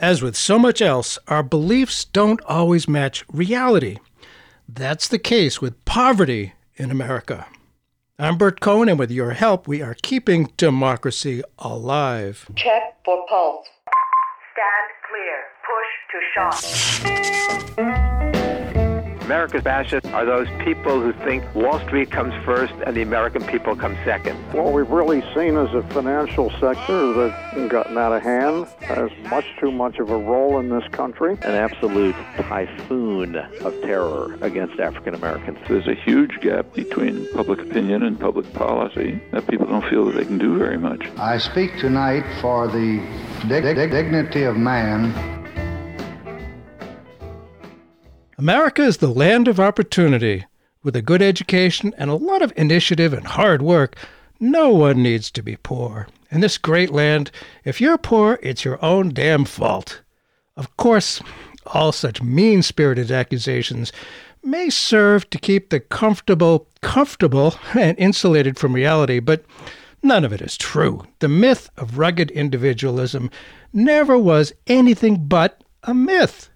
As with so much else, our beliefs don't always match reality. That's the case with poverty in America. I'm Bert Cohen, and with your help, we are keeping democracy alive. Check for pulse. Stand clear. Push to shot. America's fascists are those people who think Wall Street comes first and the American people come second. What we've really seen is a financial sector that's gotten out of hand, has much too much of a role in this country. An absolute typhoon of terror against African Americans. There's a huge gap between public opinion and public policy that people don't feel that they can do very much. I speak tonight for the dig- dig- dignity of man America is the land of opportunity. With a good education and a lot of initiative and hard work, no one needs to be poor. In this great land, if you're poor, it's your own damn fault. Of course, all such mean spirited accusations may serve to keep the comfortable comfortable and insulated from reality, but none of it is true. The myth of rugged individualism never was anything but a myth.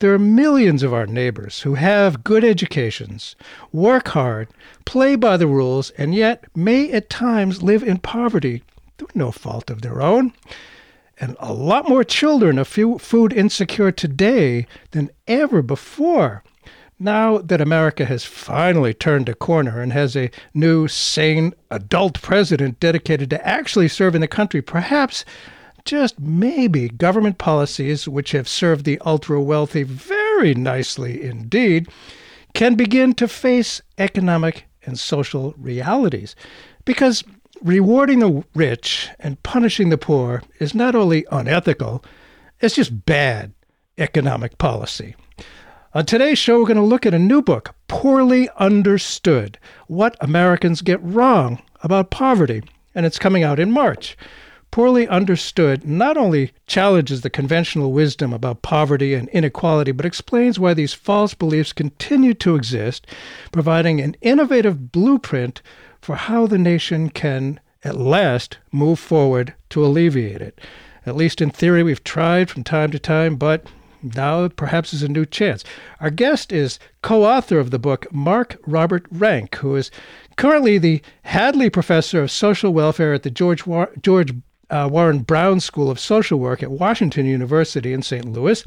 There are millions of our neighbors who have good educations, work hard, play by the rules, and yet may at times live in poverty through no fault of their own. And a lot more children are food insecure today than ever before. Now that America has finally turned a corner and has a new, sane, adult president dedicated to actually serving the country, perhaps just maybe government policies which have served the ultra wealthy very nicely indeed can begin to face economic and social realities. Because rewarding the rich and punishing the poor is not only unethical, it's just bad economic policy. On today's show, we're going to look at a new book, Poorly Understood What Americans Get Wrong About Poverty, and it's coming out in March poorly understood, not only challenges the conventional wisdom about poverty and inequality, but explains why these false beliefs continue to exist, providing an innovative blueprint for how the nation can at last move forward to alleviate it. At least in theory, we've tried from time to time, but now perhaps is a new chance. Our guest is co author of the book, Mark Robert Rank, who is currently the Hadley Professor of Social Welfare at the George, War- George uh, Warren Brown School of Social Work at Washington University in St. Louis.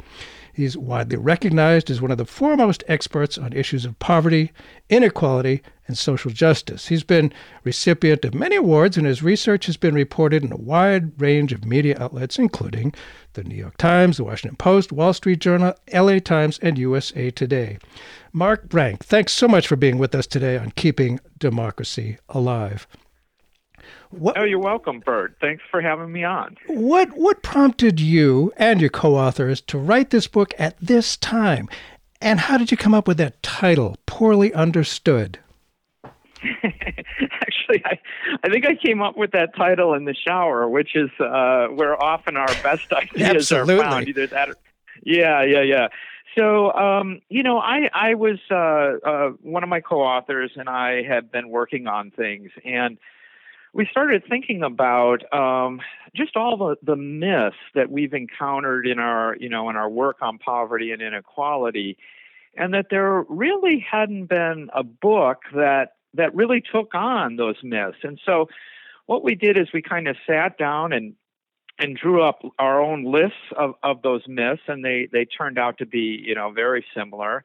He's widely recognized as one of the foremost experts on issues of poverty, inequality, and social justice. He's been recipient of many awards, and his research has been reported in a wide range of media outlets, including the New York Times, the Washington Post, Wall Street Journal, LA Times, and USA Today. Mark Rank, thanks so much for being with us today on Keeping Democracy Alive. What, oh, you're welcome, Bert. Thanks for having me on. What what prompted you and your co-authors to write this book at this time? And how did you come up with that title, Poorly Understood? Actually, I, I think I came up with that title in the shower, which is uh, where often our best ideas are found. Either that or, yeah, yeah, yeah. So, um, you know, I, I was uh, uh, one of my co-authors, and I had been working on things, and we started thinking about um, just all the, the myths that we've encountered in our you know in our work on poverty and inequality, and that there really hadn't been a book that that really took on those myths. And so, what we did is we kind of sat down and and drew up our own lists of, of those myths, and they they turned out to be you know very similar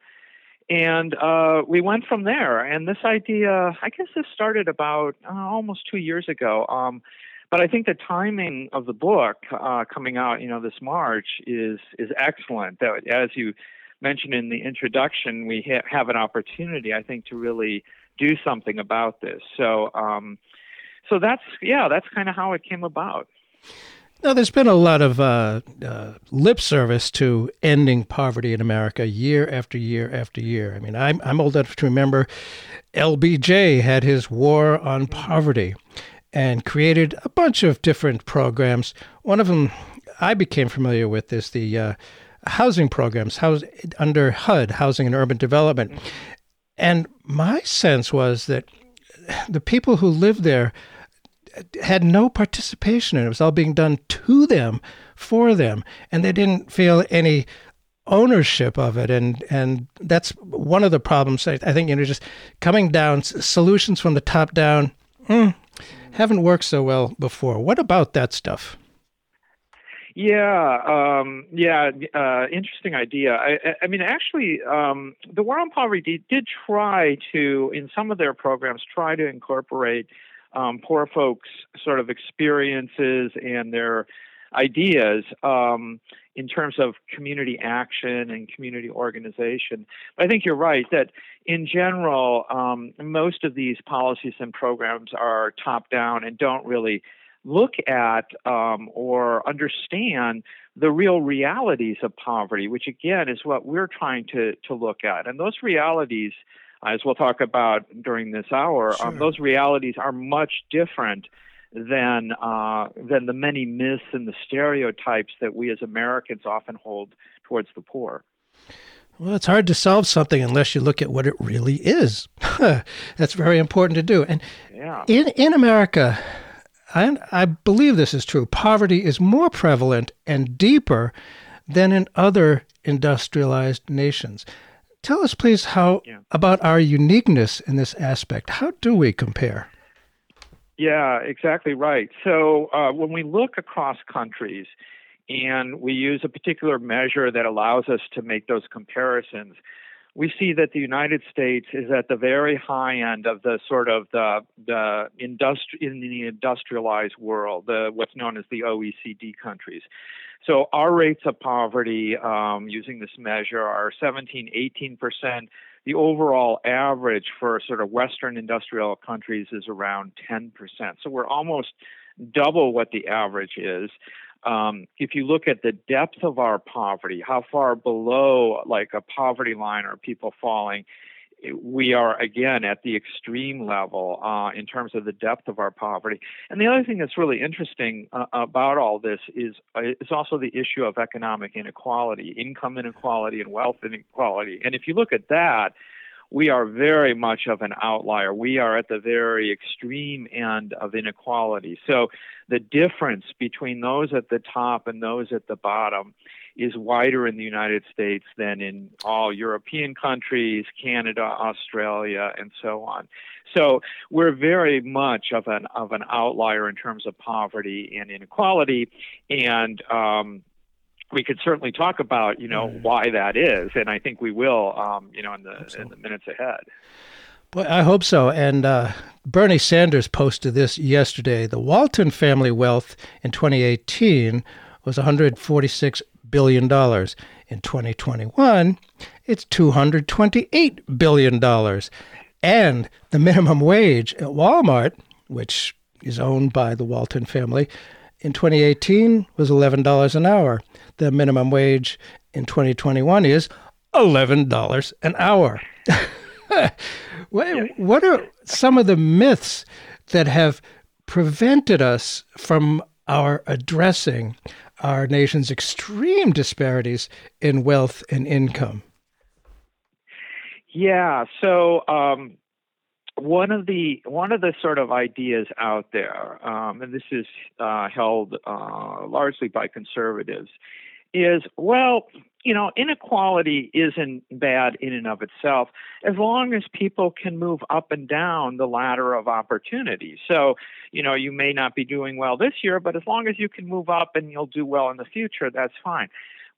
and uh, we went from there. And this idea, I guess, this started about uh, almost two years ago. Um, but I think the timing of the book uh, coming out, you know, this March is is excellent. That, as you mentioned in the introduction, we ha- have an opportunity, I think, to really do something about this. So, um, so that's yeah, that's kind of how it came about. Now, there's been a lot of uh, uh, lip service to ending poverty in America year after year after year. I mean, I'm, I'm old enough to remember LBJ had his war on poverty and created a bunch of different programs. One of them I became familiar with is the uh, housing programs house, under HUD, Housing and Urban Development. And my sense was that the people who lived there had no participation in it. It was all being done to them, for them, and they didn't feel any ownership of it and and that's one of the problems i, I think you know just coming down solutions from the top down mm, haven't worked so well before what about that stuff yeah, um, yeah, uh, interesting idea. I, I mean, actually, um, the War on Poverty did, did, try to, in some of their programs, try to incorporate um, poor folks' sort of experiences and their ideas um, in terms of community action and community organization. But I think you're right that in general, um, most of these policies and programs are top down and don't really look at um, or understand the real realities of poverty, which again is what we're trying to, to look at. And those realities, as we'll talk about during this hour, um, sure. um, those realities are much different than uh, than the many myths and the stereotypes that we as Americans often hold towards the poor. Well, it's hard to solve something unless you look at what it really is. That's very important to do. And yeah. in in America, I, I believe this is true. Poverty is more prevalent and deeper than in other industrialized nations. Tell us, please, how yeah. about our uniqueness in this aspect. How do we compare? Yeah, exactly right. So uh, when we look across countries and we use a particular measure that allows us to make those comparisons, we see that the United States is at the very high end of the sort of the the industri- in the industrialized world, the what's known as the OECD countries. So our rates of poverty um, using this measure are 17, 18 percent. The overall average for sort of Western industrial countries is around 10 percent. So we're almost double what the average is um, if you look at the depth of our poverty, how far below like a poverty line are people falling, we are again at the extreme level uh, in terms of the depth of our poverty. And the other thing that's really interesting uh, about all this is uh, is also the issue of economic inequality, income inequality, and wealth inequality. And if you look at that, we are very much of an outlier. We are at the very extreme end of inequality. So the difference between those at the top and those at the bottom is wider in the United States than in all European countries, Canada, Australia, and so on. So we're very much of an of an outlier in terms of poverty and inequality, and um, we could certainly talk about you know mm. why that is, and I think we will um, you know in the in the minutes ahead. Boy, I hope so. And uh, Bernie Sanders posted this yesterday. The Walton family wealth in 2018 was 146 billion dollars. In 2021, it's 228 billion dollars. And the minimum wage at Walmart, which is owned by the Walton family, in 2018 was $11 an hour. The minimum wage in 2021 is $11 an hour. what, are some of the myths that have prevented us from our addressing our nation's extreme disparities in wealth and income? Yeah, so um, one of the one of the sort of ideas out there, um, and this is uh, held uh, largely by conservatives, is well, you know, inequality isn't bad in and of itself as long as people can move up and down the ladder of opportunity. So, you know, you may not be doing well this year, but as long as you can move up and you'll do well in the future, that's fine.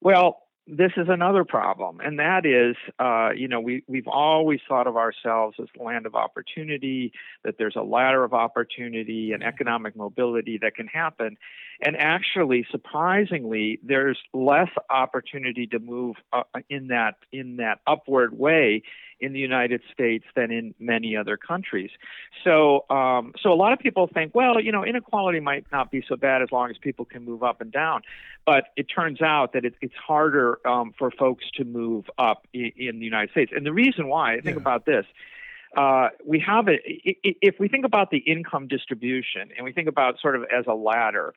Well, this is another problem, and that is, uh, you know, we we've always thought of ourselves as the land of opportunity, that there's a ladder of opportunity and economic mobility that can happen, and actually, surprisingly, there's less opportunity to move uh, in that in that upward way in the United States than in many other countries. So, um, so a lot of people think, well, you know, inequality might not be so bad as long as people can move up and down. But it turns out that it, it's harder um, for folks to move up in, in, the United States. And the reason why, think yeah. about this. Uh, we have it. If we think about the income distribution and we think about sort of as a ladder,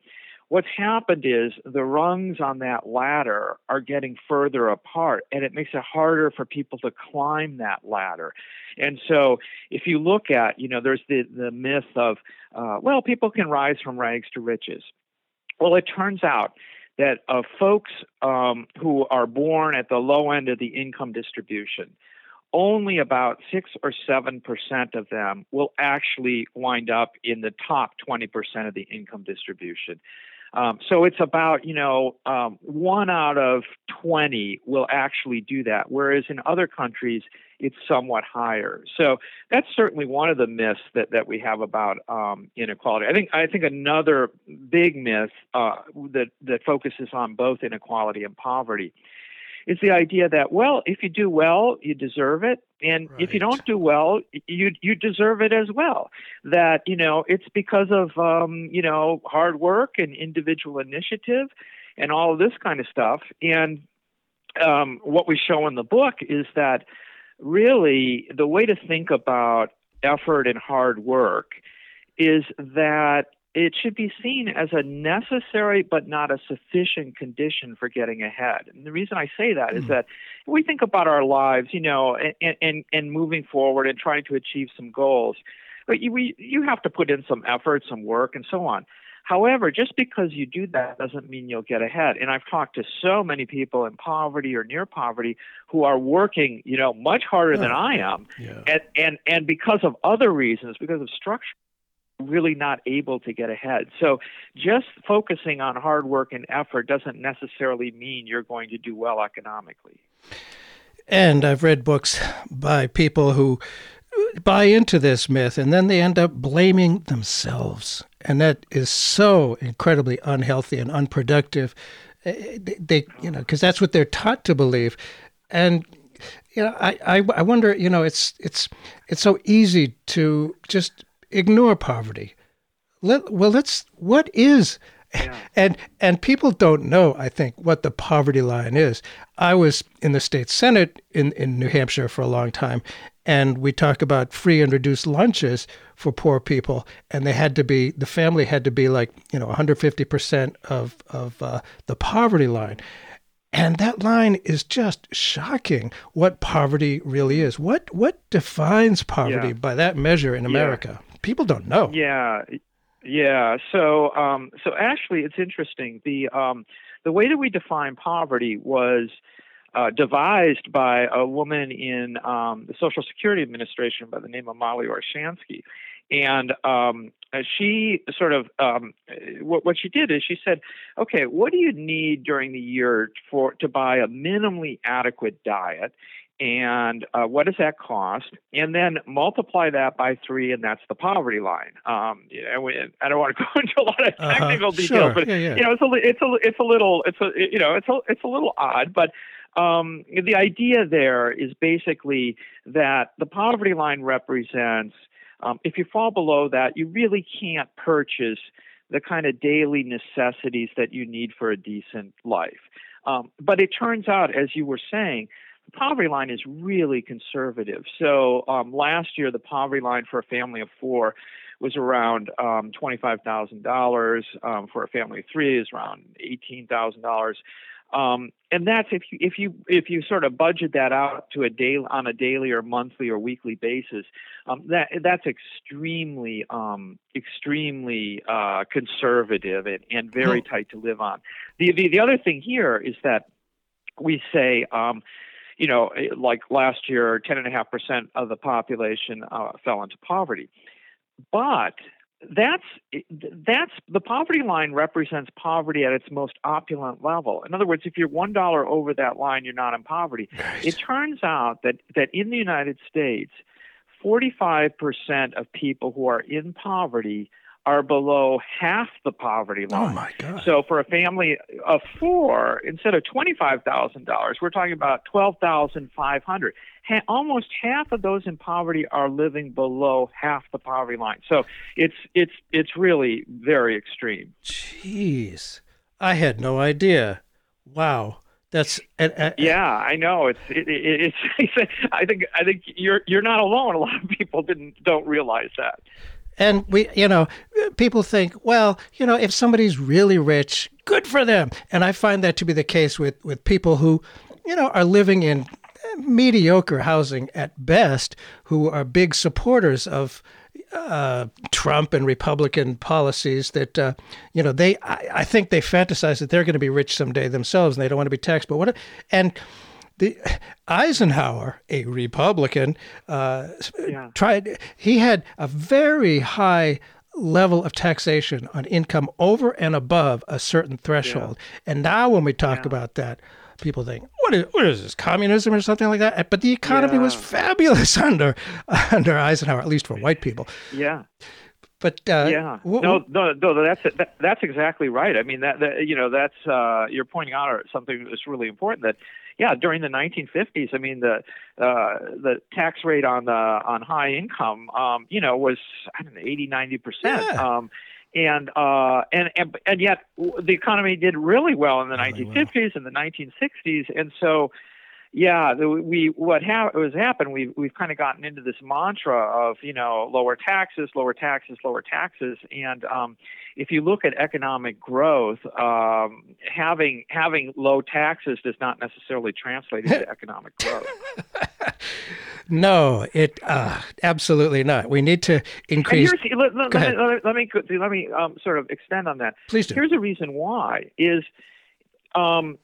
what's happened is the rungs on that ladder are getting further apart, and it makes it harder for people to climb that ladder. And so, if you look at, you know, there's the the myth of, uh, well, people can rise from rags to riches. Well, it turns out that uh, folks um, who are born at the low end of the income distribution, only about six or seven percent of them will actually wind up in the top 20% of the income distribution. Um, so it's about, you know, um, one out of 20 will actually do that, whereas in other countries, it's somewhat higher. So that's certainly one of the myths that, that we have about um, inequality. I think I think another big myth uh, that that focuses on both inequality and poverty is the idea that well, if you do well, you deserve it, and right. if you don't do well, you you deserve it as well. That you know it's because of um, you know hard work and individual initiative, and all of this kind of stuff. And um, what we show in the book is that really the way to think about effort and hard work is that it should be seen as a necessary but not a sufficient condition for getting ahead. And the reason I say that mm. is hmm. that we think about our lives, you know, and, and, and moving forward and trying to achieve some goals. But you, we, you have to put in some effort, some work, and so on. However, just because you do that doesn't mean you'll get ahead. And I've talked to so many people in poverty or near poverty who are working, you know, much harder than I am. Yeah. And, and, and because of other reasons, because of structure really not able to get ahead. So just focusing on hard work and effort doesn't necessarily mean you're going to do well economically. And I've read books by people who buy into this myth and then they end up blaming themselves. And that is so incredibly unhealthy and unproductive. Eh, they, you know, because that's what they're taught to believe. And you know, I, I, I wonder, you know, it's it's it's so easy to just ignore poverty. Let, well, let's. What is yeah. and and people don't know i think what the poverty line is i was in the state senate in, in new hampshire for a long time and we talk about free and reduced lunches for poor people and they had to be the family had to be like you know 150% of of uh, the poverty line and that line is just shocking what poverty really is what what defines poverty yeah. by that measure in america yeah people don't know. Yeah, yeah. So, um, so actually, it's interesting. The um, the way that we define poverty was uh, devised by a woman in um, the Social Security Administration by the name of Mollie Orshansky. And um, she sort of um, what, what she did is she said, "Okay, what do you need during the year for to buy a minimally adequate diet?" And uh, what does that cost? And then multiply that by three, and that's the poverty line. Um, you know, I don't want to go into a lot of uh-huh. technical uh-huh. details, sure. but yeah, yeah. you know, it's a it's a it's a little it's a you know it's a it's a little odd, but um, the idea there is basically that the poverty line represents um, if you fall below that, you really can't purchase the kind of daily necessities that you need for a decent life. Um, but it turns out, as you were saying, the poverty line is really conservative. So um, last year, the poverty line for a family of four was around um, twenty-five thousand um, dollars. For a family of three, is around eighteen thousand dollars. Um, and that's if you if you if you sort of budget that out to a day on a daily or monthly or weekly basis, um, that that's extremely um, extremely uh, conservative and, and very tight to live on. The, the the other thing here is that we say um, you know, eh, like last year, 10.5% of the population uh, fell into poverty. But that's eh, that's the poverty line represents poverty at its most opulent level. In other words, if you're one dollar over that line, you're not in poverty. Right. It turns out that that in the United States, 45% of people who are in poverty are below half the poverty oh, line. Oh my God! So for a family of four, instead of twenty five thousand dollars, we're talking about twelve thousand five hundred. Ha- almost half of those in poverty are living below half the poverty line. So it's it's it's really very extreme. Jeez, I had no idea. Wow. That's yeah, I know. It's it, it, it's. I think I think you're you're not alone. A lot of people didn't don't realize that. And we, you know, people think, well, you know, if somebody's really rich, good for them. And I find that to be the case with, with people who, you know, are living in mediocre housing at best, who are big supporters of uh, Trump and Republican policies that uh, you know they I, I, think they fantasize that they're going to be rich someday themselves and they don't want to be taxed. But what and the Eisenhower, a Republican, uh, yeah. tried. He had a very high level of taxation on income over and above a certain threshold. Yeah. And now, when we talk yeah. about that, people think, "What is what is this? Communism or something like that?" But the economy was fabulous under under Eisenhower, at least for white people. Yeah. But uh, yeah, no, no, no, that's that, that's exactly right. I mean, that, that you know, that's uh, you're pointing out something that's really important. That yeah, during the 1950s, I mean, the uh, the tax rate on the on high income, um, you know, was I don't know, 80, 90 percent. Um, and uh, and and and yet the economy did really well in the really 1950s well. and the 1960s, and so yeah, we what ha- was happened. We've we've kind of gotten into this mantra of you know lower taxes, lower taxes, lower taxes, and um, if you look at economic growth, um, having having low taxes does not necessarily translate into economic growth. no, it uh, absolutely not. We need to increase. Let, let, let, me let me let me um, sort of extend on that. Please do. Here's a reason why is. Um,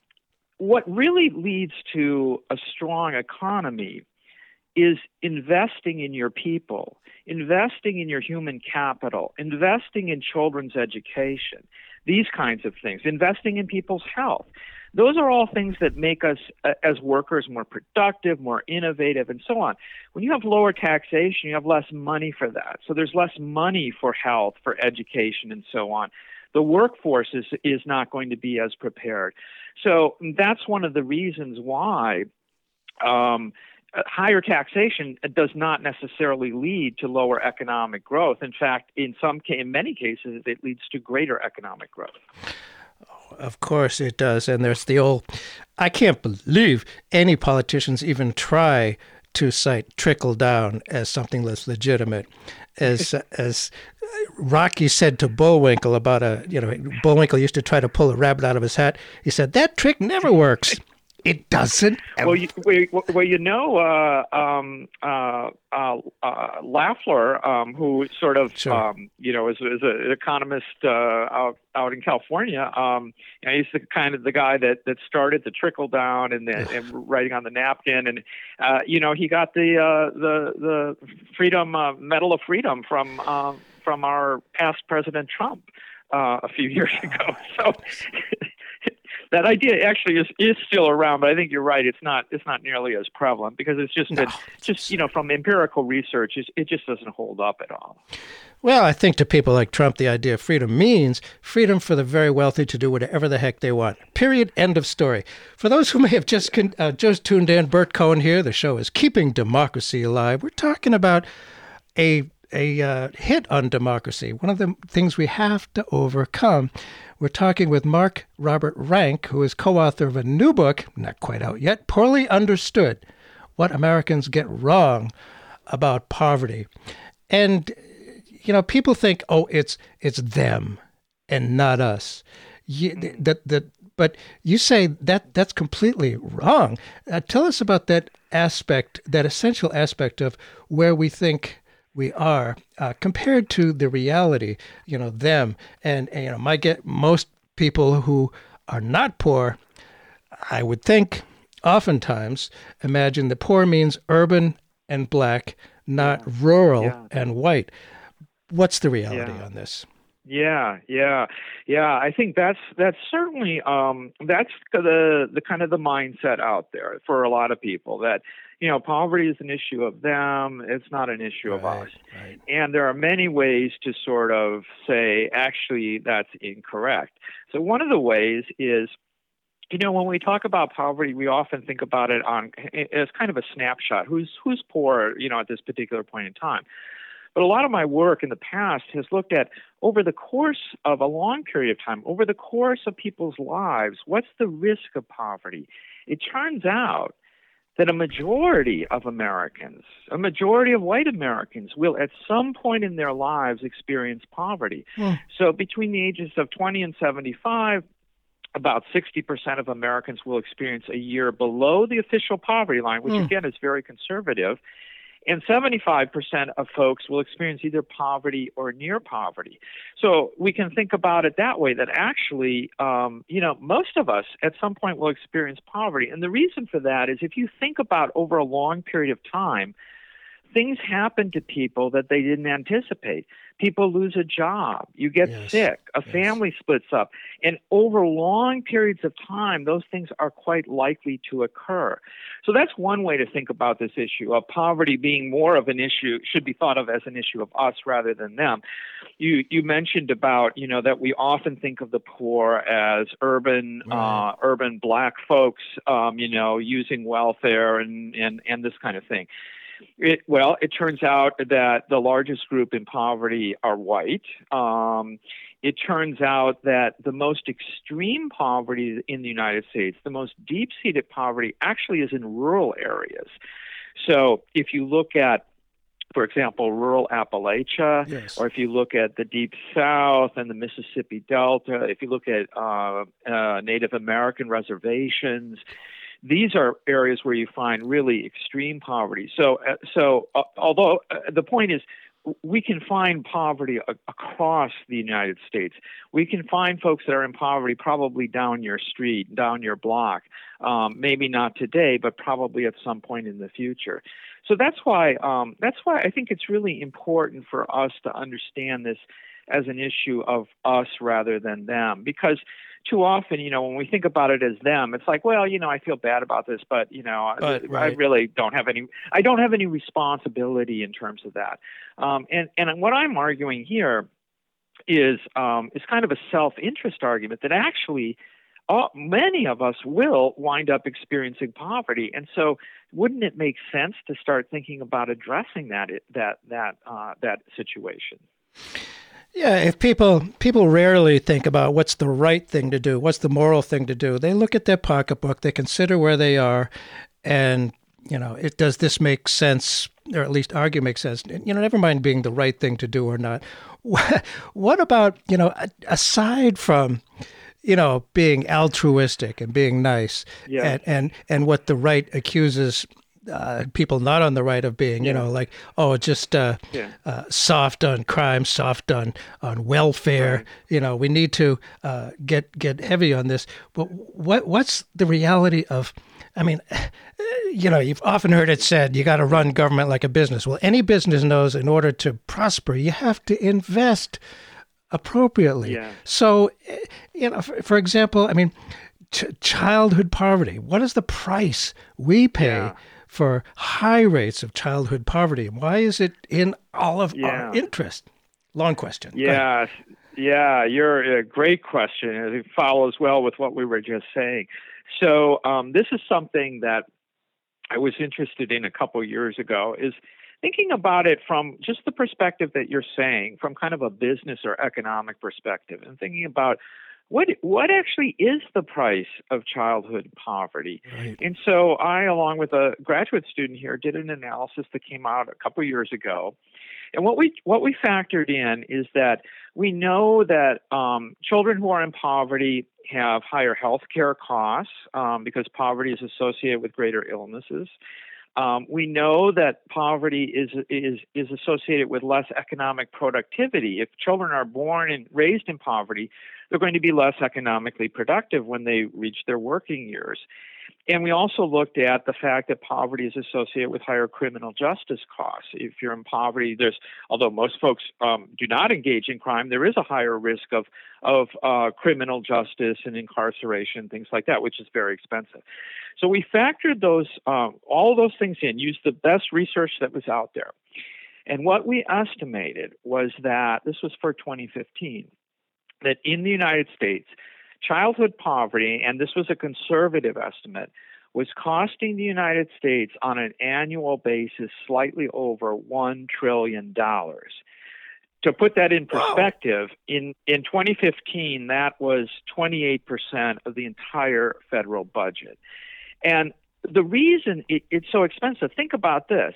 what really leads to a strong economy is investing in your people, investing in your human capital, investing in children's education, these kinds of things, investing in people's health. Those are all things that make us uh, as workers more productive, more innovative, and so on. When you have lower taxation, you have less money for that. So there's less money for health, for education, and so on. The workforce is, is not going to be as prepared. So that's one of the reasons why um, higher taxation does not necessarily lead to lower economic growth. In fact, in some in many cases, it leads to greater economic growth. Of course it does. And there's the old I can't believe any politicians even try to cite trickle down as something that's legitimate. As as Rocky said to Bullwinkle about a, you know, Bullwinkle used to try to pull a rabbit out of his hat. He said, that trick never works. It doesn't. Well, you, well, you know, uh, um, uh, uh, uh, Laffer, um, who sort of, sure. um, you know, is, is an economist uh, out out in California. Um, you know, he's the kind of the guy that that started the trickle down and, the, and writing on the napkin, and uh, you know, he got the uh, the the Freedom uh, Medal of Freedom from. From our past President Trump uh, a few years ago. So that idea actually is, is still around, but I think you're right. It's not it's not nearly as prevalent because it's just no. that just you know from empirical research, it just doesn't hold up at all. Well, I think to people like Trump, the idea of freedom means freedom for the very wealthy to do whatever the heck they want. Period. End of story. For those who may have just uh, just tuned in, Bert Cohen here. The show is Keeping Democracy Alive. We're talking about a a uh, hit on democracy, one of the things we have to overcome. We're talking with Mark Robert Rank, who is co author of a new book, not quite out yet, Poorly Understood What Americans Get Wrong About Poverty. And, you know, people think, oh, it's, it's them and not us. You, that, that, but you say that that's completely wrong. Uh, tell us about that aspect, that essential aspect of where we think we are uh, compared to the reality, you know, them. And, and, you know, my get most people who are not poor, I would think, oftentimes imagine that poor means urban and black, not yeah. rural yeah. and white. What's the reality yeah. on this? Yeah, yeah, yeah. I think that's that's certainly um, that's the the kind of the mindset out there for a lot of people that you know, poverty is an issue of them. It's not an issue right, of us. Right. And there are many ways to sort of say, actually, that's incorrect. So one of the ways is you know, when we talk about poverty, we often think about it on as kind of a snapshot. Who's who's poor, you know, at this particular point in time. But a lot of my work in the past has looked at over the course of a long period of time, over the course of people's lives, what's the risk of poverty? It turns out that a majority of Americans, a majority of white Americans, will at some point in their lives experience poverty. Mm. So between the ages of 20 and 75, about 60% of Americans will experience a year below the official poverty line, which mm. again is very conservative. And 75% of folks will experience either poverty or near poverty. So we can think about it that way that actually, um, you know, most of us at some point will experience poverty. And the reason for that is if you think about over a long period of time, things happen to people that they didn't anticipate. People lose a job, you get yes. sick, a yes. family splits up, and over long periods of time, those things are quite likely to occur. So that's one way to think about this issue of poverty being more of an issue, should be thought of as an issue of us rather than them. You you mentioned about you know that we often think of the poor as urban right. uh, urban black folks, um, you know, using welfare and and and this kind of thing. It, well, it turns out that the largest group in poverty are white. Um, it turns out that the most extreme poverty in the United States, the most deep seated poverty, actually is in rural areas. So if you look at for example, rural Appalachia, yes. or if you look at the Deep South and the Mississippi Delta, if you look at uh, uh, Native American reservations, these are areas where you find really extreme poverty. So, uh, so uh, although uh, the point is, we can find poverty a- across the United States. We can find folks that are in poverty probably down your street, down your block. Um, maybe not today, but probably at some point in the future. So that's why um, that's why I think it's really important for us to understand this as an issue of us rather than them, because too often, you know, when we think about it as them, it's like, well, you know, I feel bad about this, but you know, but, right. I really don't have any, I don't have any responsibility in terms of that. Um, and and what I'm arguing here is um, is kind of a self-interest argument that actually. Uh, many of us will wind up experiencing poverty, and so wouldn't it make sense to start thinking about addressing that that that uh, that situation? Yeah, if people people rarely think about what's the right thing to do, what's the moral thing to do. They look at their pocketbook, they consider where they are, and you know, it does this make sense, or at least argue makes sense. You know, never mind being the right thing to do or not. What about you know, aside from you know being altruistic and being nice, yeah. and and and what the right accuses uh, people not on the right of being, you know, like oh, just uh, yeah. uh, soft on crime, soft on on welfare. Right. You know, we need to uh, get get heavy on this. But what what's the reality of? I mean, you know, you've often heard it said you got to run government like a business. Well, any business knows in order to prosper, you have to invest appropriately. Yeah. So, eh, you know, for, for example, I mean, ch- childhood poverty. What is the price we pay? Yeah for high rates of childhood poverty. Why is it in all of yeah. our interest? Long question. Yeah, yeah, you're a great question. It follows well with what we were just saying. So um, this is something that I was interested in a couple years ago. Is thinking about it from just the perspective that you're saying, from kind of a business or economic perspective, and thinking about what what actually is the price of childhood poverty? Right. And so I, along with a graduate student here, did an analysis that came out a couple years ago. And what we what we factored in is that we know that um, children who are in poverty have higher health care costs um, because poverty is associated with greater illnesses. Um, we know that poverty is, is, is associated with less economic productivity. If children are born and raised in poverty, they're going to be less economically productive when they reach their working years. And we also looked at the fact that poverty is associated with higher criminal justice costs. If you're in poverty, there's although most folks um, do not engage in crime, there is a higher risk of of uh, criminal justice and incarceration, things like that, which is very expensive. So we factored those um, all those things in, used the best research that was out there, and what we estimated was that this was for 2015 that in the United States childhood poverty, and this was a conservative estimate, was costing the United States on an annual basis slightly over $1 trillion. To put that in perspective, in, in 2015, that was 28% of the entire federal budget. And the reason it, it's so expensive, think about this.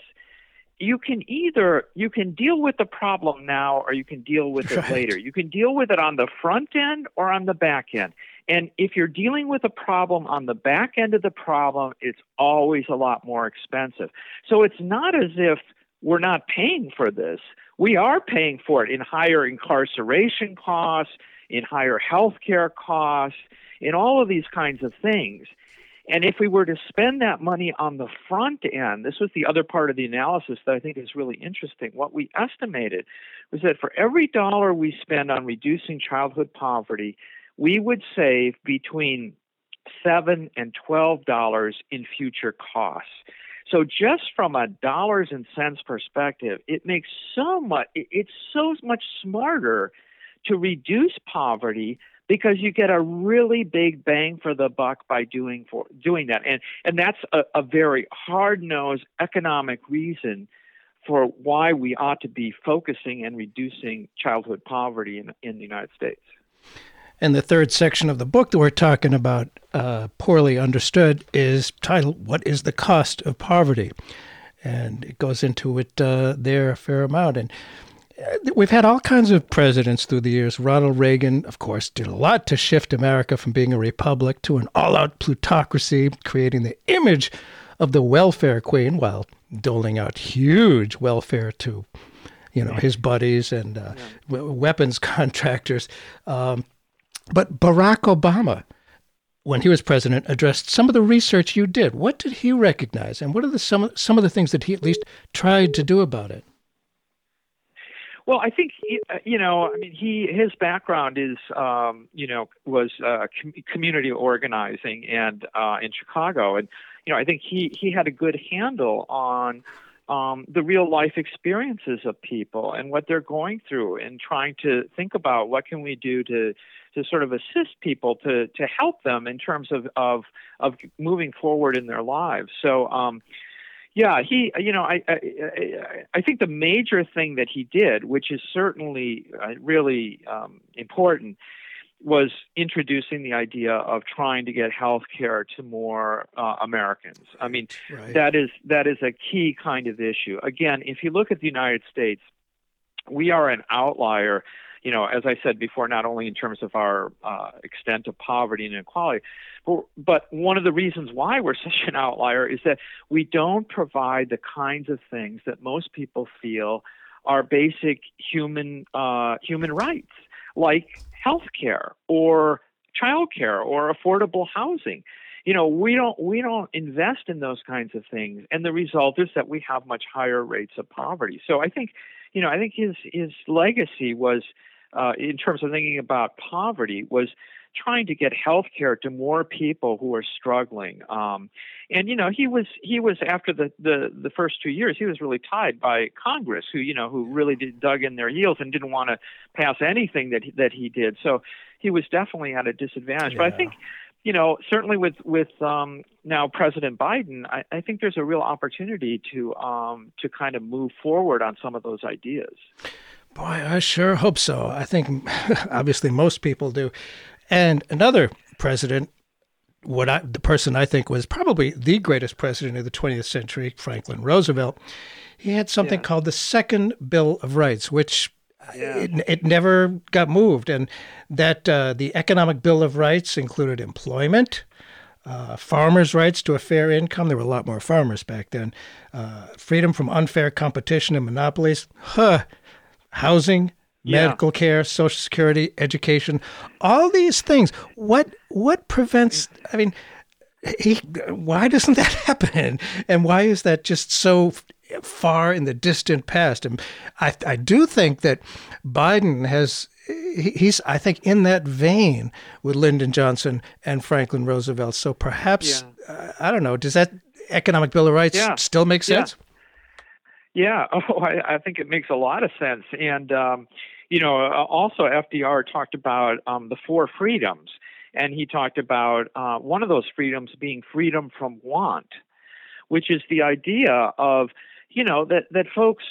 You can either you can deal with the problem now or you can deal with it right. later. You can deal with it on the front end or on the back end. And if you're dealing with a problem on the back end of the problem, it's always a lot more expensive. So it's not as if we're not paying for this. We are paying for it in higher incarceration costs, in higher health care costs, in all of these kinds of things. And if we were to spend that money on the front end, this was the other part of the analysis that I think is really interesting. What we estimated was that for every dollar we spend on reducing childhood poverty, we would save between seven and twelve dollars in future costs. So just from a dollars and cents perspective, it makes so much. It's so much smarter to reduce poverty because you get a really big bang for the buck by doing for doing that, and and that's a, a very hard nosed economic reason for why we ought to be focusing and reducing childhood poverty in in the United States. And the third section of the book that we're talking about, uh, poorly understood, is titled "What is the Cost of Poverty," and it goes into it uh, there a fair amount. And we've had all kinds of presidents through the years. Ronald Reagan, of course, did a lot to shift America from being a republic to an all-out plutocracy, creating the image of the welfare queen while doling out huge welfare to you know his buddies and uh, yeah. weapons contractors. Um, but Barack Obama, when he was president, addressed some of the research you did. What did he recognize, and what are the some some of the things that he at least tried to do about it? Well, I think uh, you know. I mean, he his background is um, you know was uh, com- community organizing and uh, in Chicago, and you know I think he he had a good handle on um, the real life experiences of people and what they're going through, and trying to think about what can we do to to sort of assist people to to help them in terms of of of moving forward in their lives. So. Um, yeah, he, you know, I, I, I think the major thing that he did, which is certainly uh, really um, important, was introducing the idea of trying to get health care to more uh, Americans. I mean, right. that is that is a key kind of issue. Again, if you look at the United States, we are an outlier you know, as I said before, not only in terms of our uh, extent of poverty and inequality, but, but one of the reasons why we're such an outlier is that we don't provide the kinds of things that most people feel are basic human uh, human rights, like health care or child care or affordable housing. You know we don't we don't invest in those kinds of things and the result is that we have much higher rates of poverty. So i think you know i think his his legacy was uh, in terms of thinking about poverty was trying to get health care to more people who are struggling. Um, and you know, he was he was after the, the the first two years, he was really tied by Congress, who you know who really did, dug in their heels and didn't want to pass anything that he, that he did. So he was definitely at a disadvantage. Yeah. But I think. You know, certainly with with um, now President Biden, I, I think there's a real opportunity to um, to kind of move forward on some of those ideas. Boy, I sure hope so. I think obviously most people do. And another president, what I, the person I think was probably the greatest president of the 20th century, Franklin Roosevelt, he had something yeah. called the Second Bill of Rights, which yeah. it, it, never got moved. And that uh, the Economic Bill of Rights included employment, uh, farmers' rights to a fair income. There were a lot more farmers back then. Uh, freedom from unfair competition and monopolies. Huh housing, medical yeah. care, social security, education, all these things. What what prevents? I mean, he, why doesn't that happen? And why is that just so far in the distant past? And I I do think that Biden has. He's, I think, in that vein with Lyndon Johnson and Franklin Roosevelt. So perhaps, yeah. uh, I don't know, does that economic bill of rights yeah. still make sense? Yeah, oh, I, I think it makes a lot of sense. And, um, you know, uh, also FDR talked about um, the four freedoms. And he talked about uh, one of those freedoms being freedom from want, which is the idea of, you know, that, that folks,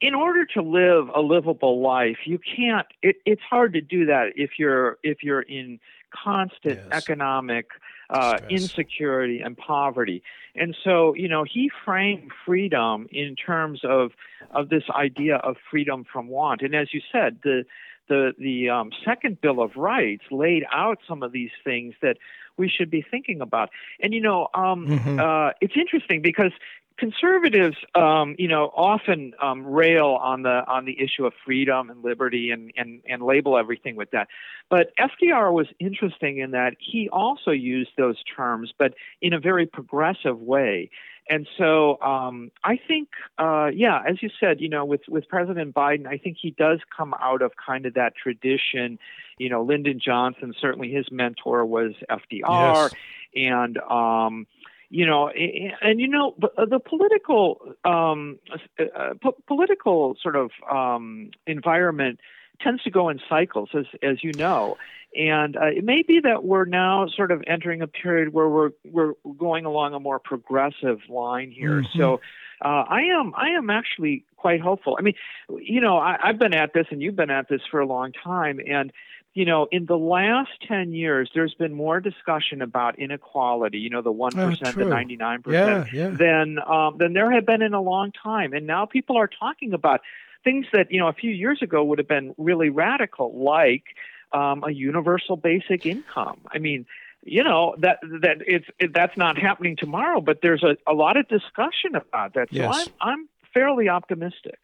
in order to live a livable life, you can't, it, it's hard to do that if you're, if you're in constant yes. economic uh, insecurity, and poverty. And so, you know, he framed freedom in terms of of this idea of freedom from want. And as you said, the the the um, second Bill of Rights laid out some of these things that we should be thinking about. And you know, um, mm-hmm. uh, it's interesting because conservatives, um, you know, often um, rail on the on the issue of freedom and liberty and, and and label everything with that. But FDR was interesting in that he also used those terms, but in a very progressive way. And so um, I think, uh, yeah, as you said, you know, with with President Biden, I think he does come out of kind of that tradition. You know, Lyndon Johnson, certainly his mentor was FDR, yes. and um, you know, and you know, uh, the political um, uh, po- political sort of um, environment tends to go in cycles, as as you know. And uh, it may be that we're now sort of entering a period where we're we're going along a more progressive line here. Mm-hmm. So uh, I am I am actually quite hopeful. I mean, you know, I, I've been at this, and you've been at this for a long time, and you know, in the last 10 years, there's been more discussion about inequality, you know, the 1%, oh, the 99%, yeah, yeah. Than, um, than there had been in a long time. And now people are talking about things that, you know, a few years ago would have been really radical, like um, a universal basic income. I mean, you know that that it's it, that's not happening tomorrow, but there's a, a lot of discussion about that. So yes. I'm I'm fairly optimistic.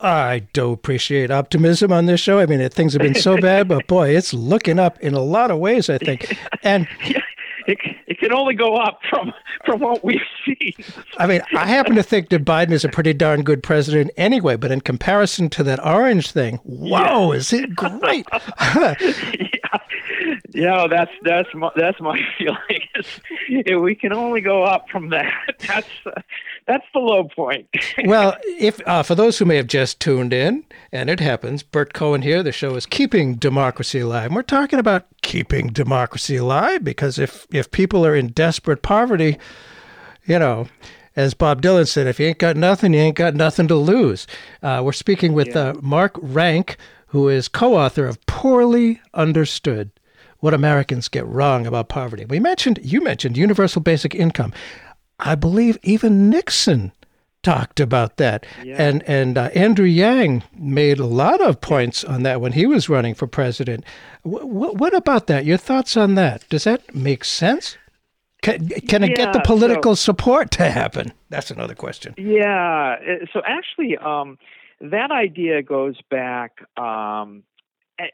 I do appreciate optimism on this show. I mean, things have been so bad, but boy, it's looking up in a lot of ways. I think, and it, it can only go up from from what we've seen. I mean, I happen to think that Biden is a pretty darn good president anyway, but in comparison to that orange thing, wow, yeah. is it great? yeah. yeah, that's that's my, that's my feeling. we can only go up from that. That's uh, that's the low point. well, if uh, for those who may have just tuned in, and it happens, Burt Cohen here. The show is keeping democracy alive. And we're talking about keeping democracy alive because if if people are in desperate poverty, you know. As Bob Dylan said, if you ain't got nothing, you ain't got nothing to lose. Uh, we're speaking with yeah. uh, Mark Rank, who is co author of Poorly Understood What Americans Get Wrong About Poverty. We mentioned, you mentioned universal basic income. I believe even Nixon talked about that. Yeah. And and uh, Andrew Yang made a lot of points on that when he was running for president. W- what about that? Your thoughts on that? Does that make sense? Can, can yeah, it get the political so, support to happen? That's another question. Yeah. So actually, um, that idea goes back. Um,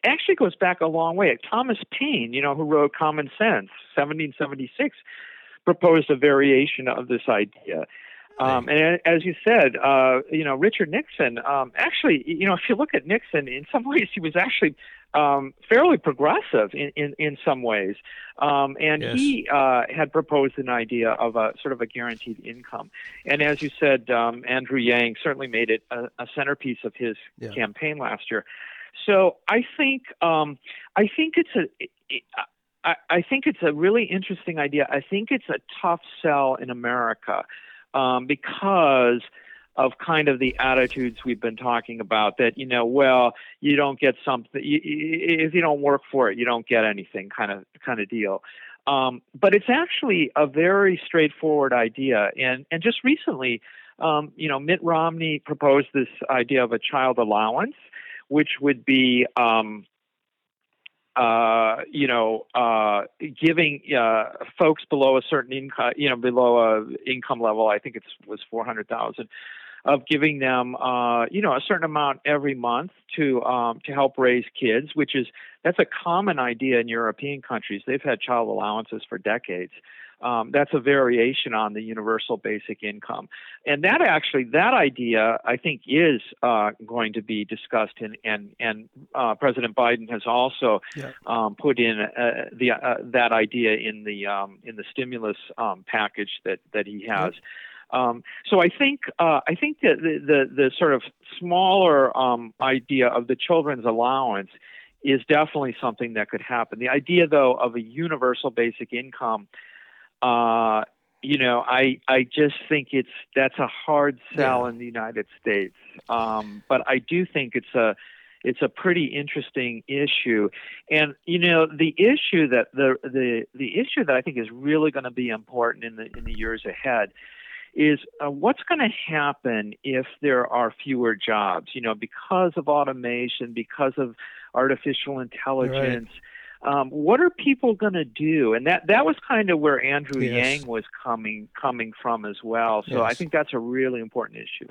actually goes back a long way. Thomas Paine, you know, who wrote Common Sense, 1776 proposed a variation of this idea. Um, and as you said, uh, you know, Richard Nixon, um, actually, you know, if you look at Nixon, in some ways he was actually um, fairly progressive in, in, in some ways. Um, and yes. he uh, had proposed an idea of a sort of a guaranteed income. And as you said, um, Andrew Yang certainly made it a, a centerpiece of his yeah. campaign last year. So I think um, I think it's a it, I, I think it's a really interesting idea. I think it's a tough sell in America um, because of kind of the attitudes we've been talking about that you know well you don't get something you, if you don't work for it you don't get anything kind of kind of deal um, but it's actually a very straightforward idea and and just recently um, you know Mitt Romney proposed this idea of a child allowance which would be um, uh, you know, uh, giving uh, folks below a certain income, you know, below a income level, I think it was four hundred thousand, of giving them, uh, you know, a certain amount every month to um, to help raise kids, which is that's a common idea in European countries. They've had child allowances for decades um, that's a variation on the universal basic income. And that actually, that idea, I think, is uh, going to be discussed, in, and and uh, President Biden has also yeah. um, put in uh, the uh, that idea in the um, in the stimulus um, package that that he has. Um, so I think uh, I think that the, the, the sort of smaller um, idea of the children's allowance is definitely something that could happen. The idea, though, of a universal basic income uh, you know, I I just think it's that's a hard sell yeah. in the United States. Um, but I do think it's a it's a pretty interesting issue. And you know, the issue that the the the issue that I think is really going to be important in the in the years ahead is uh, what's going to happen if there are fewer jobs, you know, because of automation, because of artificial intelligence. Right um, what are people going to do? And that that was kind of where Andrew yes. Yang was coming coming from as well. So yes. I think that's a really important issue.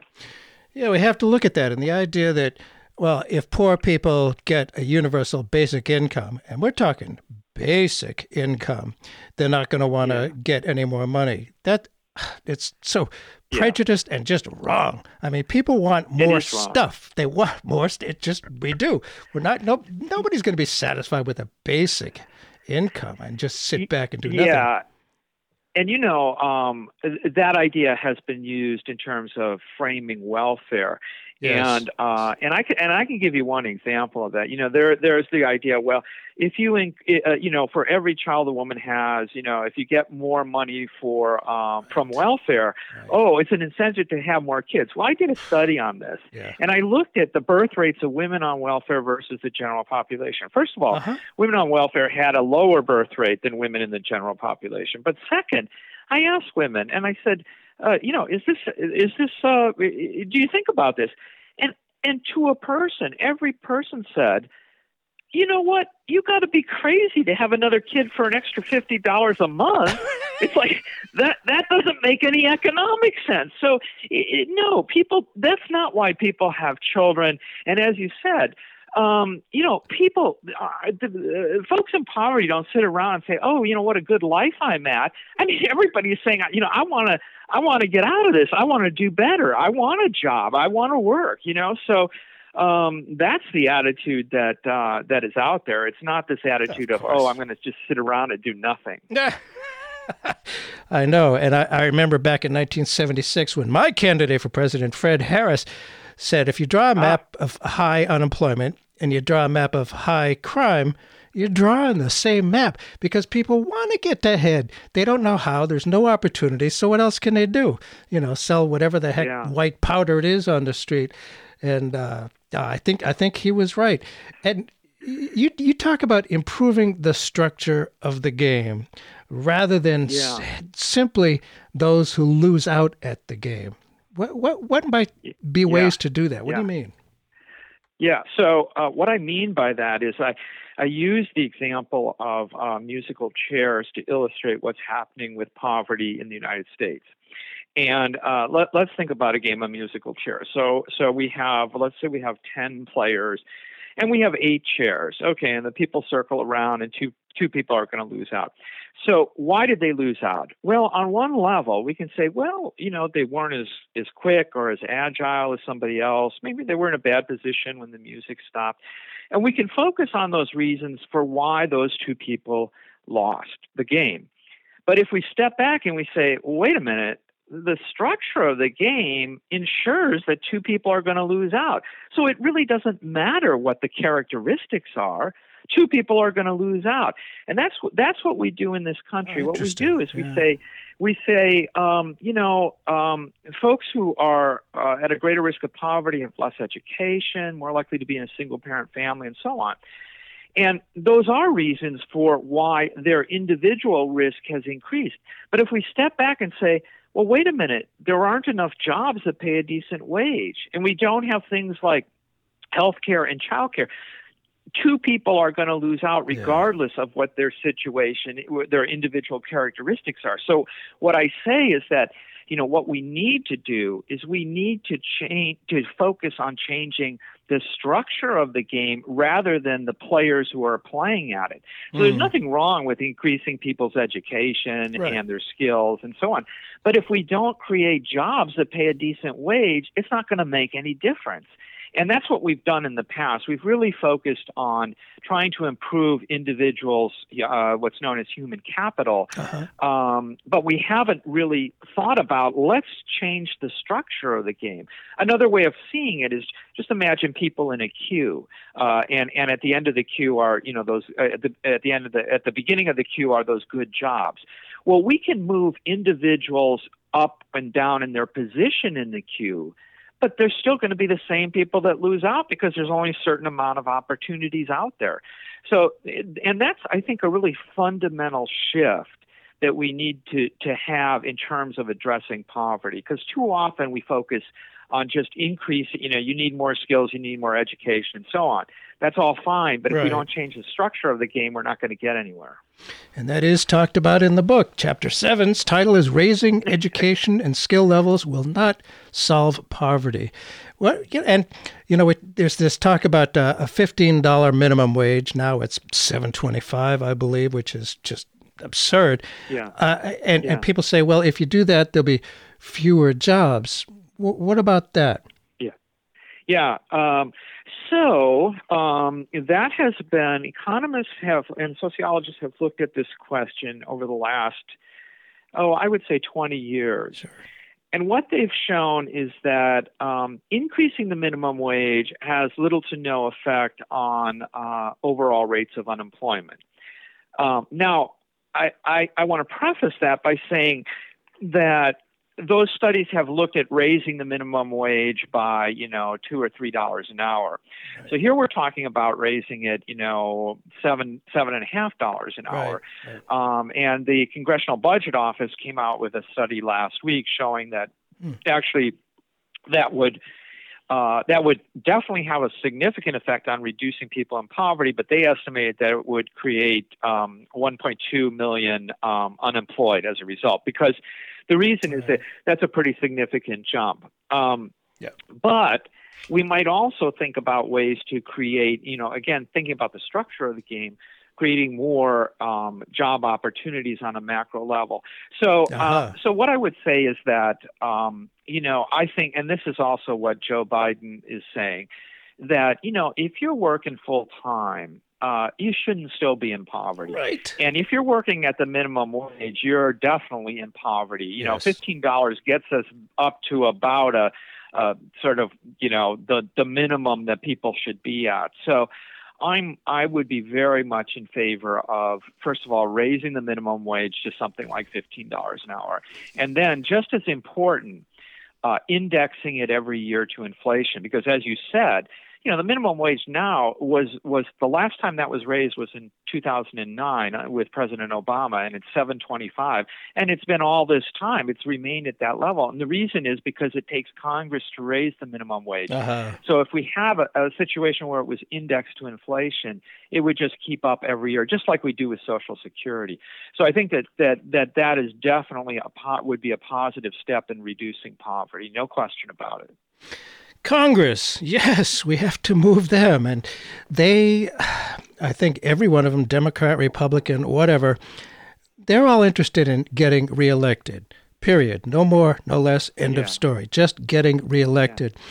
Yeah, we have to look at that and the idea that well, if poor people get a universal basic income, and we're talking basic income, they're not going to want to yeah. get any more money. That it's so prejudiced yeah. and just wrong. I mean, people want more stuff. They want more. It just we do. We're not. No, nobody's going to be satisfied with a basic income and just sit back and do nothing. Yeah. And you know, um, that idea has been used in terms of framing welfare. Yes. And uh, and I can and I can give you one example of that. You know, there there's the idea. Well, if you uh, you know for every child a woman has, you know, if you get more money for um, from welfare, right. oh, it's an incentive to have more kids. Well, I did a study on this, yeah. and I looked at the birth rates of women on welfare versus the general population. First of all, uh-huh. women on welfare had a lower birth rate than women in the general population. But second, I asked women, and I said uh, you know, is this is this? Uh, do you think about this? And and to a person, every person said, you know what? You got to be crazy to have another kid for an extra fifty dollars a month. it's like that. That doesn't make any economic sense. So it, no, people. That's not why people have children. And as you said, um, you know, people, uh, the, uh, folks in poverty don't sit around and say, "Oh, you know what a good life I'm at." I mean, everybody is saying, "You know, I want to, I want to get out of this. I want to do better. I want a job. I want to work." You know, so um, that's the attitude that uh, that is out there. It's not this attitude of, of "Oh, I'm going to just sit around and do nothing." I know, and I, I remember back in 1976 when my candidate for president, Fred Harris said if you draw a ah. map of high unemployment and you draw a map of high crime, you're drawing the same map because people want to get ahead. They don't know how. There's no opportunity. So what else can they do? You know, sell whatever the heck yeah. white powder it is on the street. And uh, I think I think he was right. And you you talk about improving the structure of the game rather than yeah. s- simply those who lose out at the game. What what what might be ways yeah. to do that? What yeah. do you mean? Yeah. So uh, what I mean by that is I I use the example of uh, musical chairs to illustrate what's happening with poverty in the United States. And uh, let, us think about a game of musical chairs. So so we have let's say we have ten players, and we have eight chairs. Okay, and the people circle around, and two two people are going to lose out. So why did they lose out? Well, on one level, we can say, well, you know, they weren't as as quick or as agile as somebody else. Maybe they were in a bad position when the music stopped. And we can focus on those reasons for why those two people lost the game. But if we step back and we say, wait a minute, the structure of the game ensures that two people are going to lose out. So it really doesn't matter what the characteristics are two people are going to lose out. And that's that's what we do in this country. Oh, what we do is we yeah. say we say um, you know um, folks who are uh, at a greater risk of poverty have less education, more likely to be in a single parent family, and so on. And those are reasons for why their individual risk has increased. But if we step back and say, well, wait a minute, there aren't enough jobs that pay a decent wage, and we don't have things like health care and child care two people are going to lose out regardless yeah. of what their situation, their individual characteristics are. So what I say is that you know what we need to do is we need to change to focus on changing the structure of the game rather than the players who are playing at it. So mm. there's nothing wrong with increasing people's education right. and their skills and so on. But if we don't create jobs that pay a decent wage, it's not going to make any difference. And that's what we've done in the past. We've really focused on trying to improve individuals, uh, what's known as human capital, uh-huh. um, but we haven't really thought about let's change the structure of the game. Another way of seeing it is just imagine people in a queue, uh, and and at the end of the queue are you know those uh, at, the, at the end of the at the beginning of the queue are those good jobs. Well, we can move individuals up and down in their position in the queue but there's still going to be the same people that lose out because there's only a certain amount of opportunities out there. So, and that's, I think, a really fundamental shift that we need to, to have in terms of addressing poverty because too often we focus on just increasing, you know, you need more skills, you need more education, and so on. That's all fine, but right. if we don't change the structure of the game, we're not going to get anywhere. And that is talked about in the book. Chapter seven's title is Raising Education and Skill Levels Will Not Solve Poverty. Well, and, you know, it, there's this talk about uh, a $15 minimum wage. Now it's 725 I believe, which is just absurd. Yeah. Uh, and, yeah. and people say, well, if you do that, there'll be fewer jobs. W- what about that? Yeah. Yeah. Um, so um, that has been, economists have and sociologists have looked at this question over the last, oh, I would say 20 years. Sure. And what they've shown is that um, increasing the minimum wage has little to no effect on uh, overall rates of unemployment. Um, now, I, I, I want to preface that by saying that those studies have looked at raising the minimum wage by you know two or three dollars an hour so here we're talking about raising it you know seven seven and a half dollars an hour right. Right. Um, and the congressional budget office came out with a study last week showing that hmm. actually that would uh, that would definitely have a significant effect on reducing people in poverty, but they estimated that it would create um, 1.2 million um, unemployed as a result. Because the reason is that that's a pretty significant jump. Um, yeah. But we might also think about ways to create, you know, again, thinking about the structure of the game, creating more um, job opportunities on a macro level. So, uh, uh-huh. so what I would say is that, um, you know, I think, and this is also what Joe Biden is saying, that you know, if you're working full time uh, you shouldn't still be in poverty. Right. And if you're working at the minimum wage, you're definitely in poverty. You yes. know, fifteen dollars gets us up to about a, a sort of you know the the minimum that people should be at. So. I'm I would be very much in favor of first of all raising the minimum wage to something like fifteen dollars an hour, and then just as important, uh, indexing it every year to inflation. Because as you said, you know, the minimum wage now was was the last time that was raised was in 2009 uh, with President Obama, and it's 725, and it's been all this time. It's remained at that level, and the reason is because it takes Congress to raise the minimum wage. Uh-huh. So if we have a, a situation where it was indexed to inflation, it would just keep up every year, just like we do with Social Security. So I think that that that that is definitely a pot would be a positive step in reducing poverty, no question about it. Congress, yes, we have to move them. And they, I think every one of them, Democrat, Republican, whatever, they're all interested in getting reelected. Period. No more, no less. End yeah. of story. Just getting reelected. Yeah.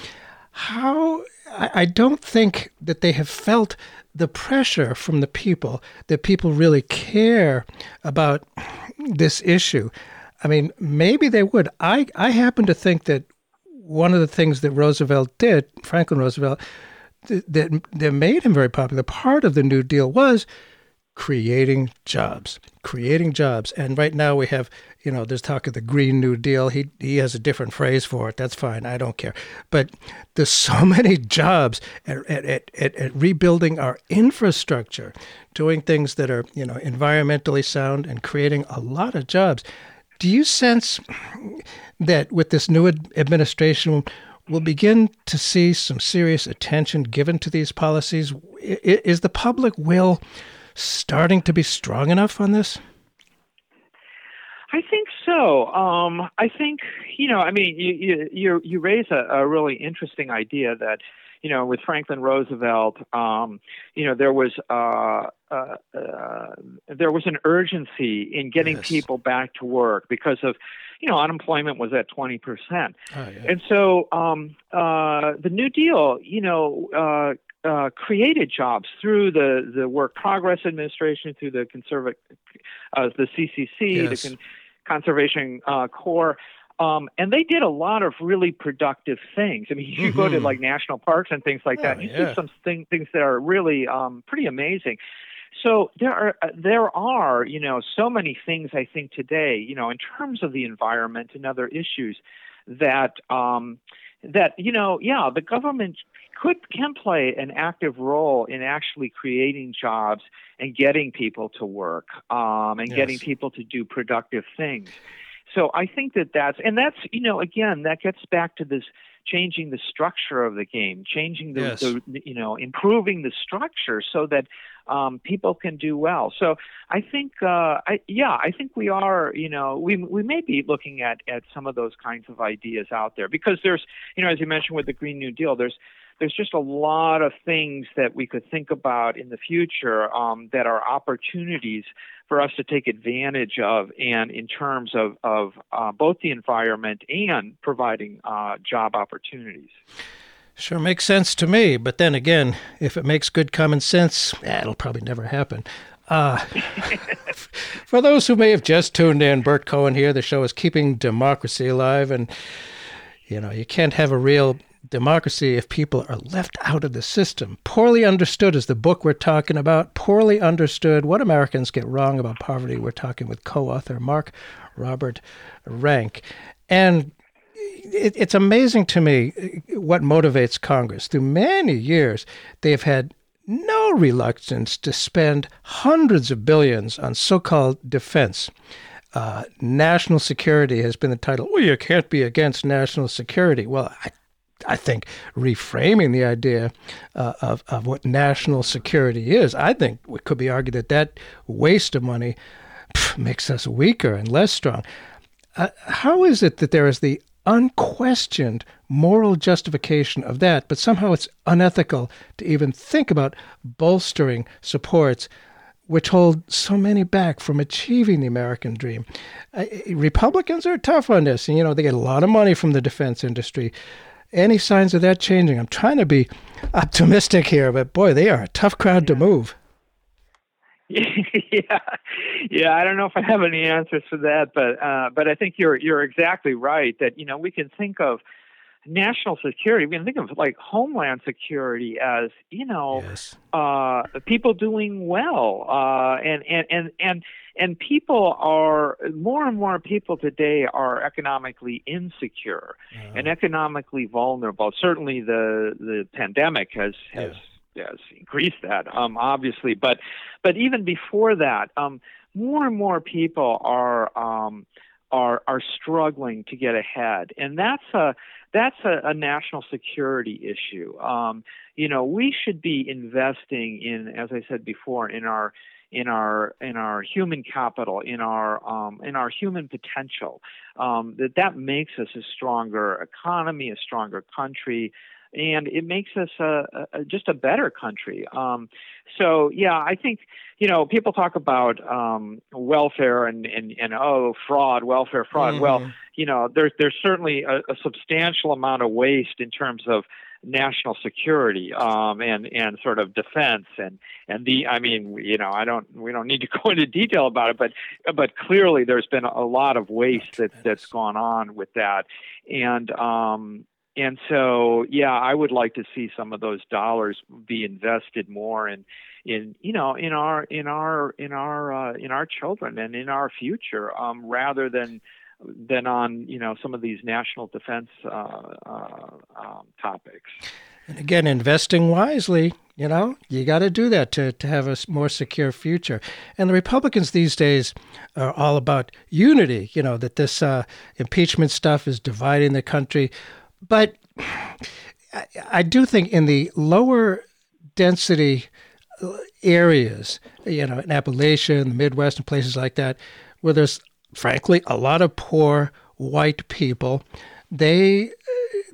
How, I, I don't think that they have felt the pressure from the people that people really care about this issue. I mean, maybe they would. I, I happen to think that one of the things that Roosevelt did, Franklin Roosevelt, that, that made him very popular, part of the New Deal was creating jobs, creating jobs. And right now we have, you know, there's talk of the Green New Deal. He he has a different phrase for it. That's fine. I don't care. But there's so many jobs at, at, at, at rebuilding our infrastructure, doing things that are, you know, environmentally sound and creating a lot of jobs. Do you sense that with this new administration, we'll begin to see some serious attention given to these policies? Is the public will starting to be strong enough on this? I think so. Um, I think you know. I mean, you you you raise a, a really interesting idea that you know, with Franklin Roosevelt, um, you know, there was uh, uh, uh, there was an urgency in getting yes. people back to work because of, you know, unemployment was at twenty percent, oh, yeah. and so um, uh, the New Deal, you know. Uh, uh, created jobs through the, the Work Progress Administration, through the conservative, uh, the CCC, yes. the Con- Conservation uh, Corps, um, and they did a lot of really productive things. I mean, you mm-hmm. go to mm-hmm. like national parks and things like that. You yeah. see some thing, things that are really um, pretty amazing. So there are uh, there are you know so many things I think today you know in terms of the environment and other issues that um, that you know, yeah, the government could can play an active role in actually creating jobs and getting people to work um, and yes. getting people to do productive things. So I think that that's and that's you know again that gets back to this changing the structure of the game, changing the, yes. the you know improving the structure so that um, people can do well. So I think, uh, I, yeah, I think we are, you know, we we may be looking at at some of those kinds of ideas out there because there's, you know, as you mentioned with the Green New Deal, there's there's just a lot of things that we could think about in the future um, that are opportunities for us to take advantage of, and in terms of of uh, both the environment and providing uh, job opportunities. Sure makes sense to me, but then again, if it makes good common sense, eh, it'll probably never happen. Uh, for those who may have just tuned in, Burt Cohen here. The show is Keeping Democracy Alive, and you know, you can't have a real democracy if people are left out of the system. Poorly understood is the book we're talking about. Poorly understood what Americans get wrong about poverty. We're talking with co-author Mark Robert Rank, and it, it's amazing to me what motivates Congress. Through many years, they've had no reluctance to spend hundreds of billions on so called defense. Uh, national security has been the title. Well, you can't be against national security. Well, I, I think reframing the idea uh, of, of what national security is, I think it could be argued that that waste of money pff, makes us weaker and less strong. Uh, how is it that there is the unquestioned moral justification of that, but somehow it's unethical to even think about bolstering supports which hold so many back from achieving the American dream. Uh, Republicans are tough on this, and you know they get a lot of money from the defense industry. Any signs of that changing? I'm trying to be optimistic here, but boy, they are a tough crowd to move. yeah, yeah. I don't know if I have any answers for that, but uh, but I think you're you're exactly right that you know we can think of national security. We can think of like homeland security as you know yes. uh, people doing well, uh, and and and and and people are more and more people today are economically insecure uh-huh. and economically vulnerable. Certainly, the the pandemic has has. Yeah has increased that, um, obviously. But but even before that, um, more and more people are um, are are struggling to get ahead, and that's a that's a, a national security issue. Um, you know, we should be investing in, as I said before, in our in our in our human capital, in our um, in our human potential. Um, that that makes us a stronger economy, a stronger country, and it makes us a, a, just a better country. Um, so yeah, I think you know people talk about um, welfare and, and and oh fraud, welfare fraud. Mm-hmm. Well, you know there's there's certainly a, a, substantial amount of waste in terms of national security um, and and sort of defense and and the I mean you know I don't we don't need to go into detail about it but but clearly there's been a lot of waste that that's gone on with that and um and so yeah i would like to see some of those dollars be invested more in in you know in our in our in our uh, in our children and in our future um, rather than than on you know some of these national defense uh, uh, um, topics. And again investing wisely you know you got to do that to, to have a more secure future. And the republicans these days are all about unity you know that this uh, impeachment stuff is dividing the country but I do think in the lower density uh, areas, you know, in Appalachia, in the Midwest, and places like that, where there's frankly a lot of poor white people, they uh,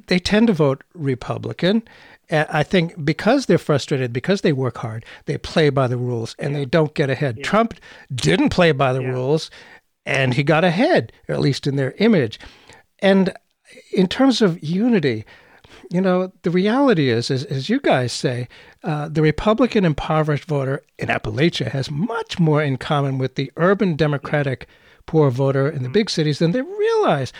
they tend to vote Republican. I think because they're frustrated, because they work hard, they play by the rules and yeah. they don't get ahead. Yeah. Trump didn't play by the yeah. rules and he got ahead, at least in their image. And in terms of unity, you know, the reality is, is as you guys say, uh, the Republican impoverished voter in Appalachia has much more in common with the urban Democratic poor voter in the big cities than they realize.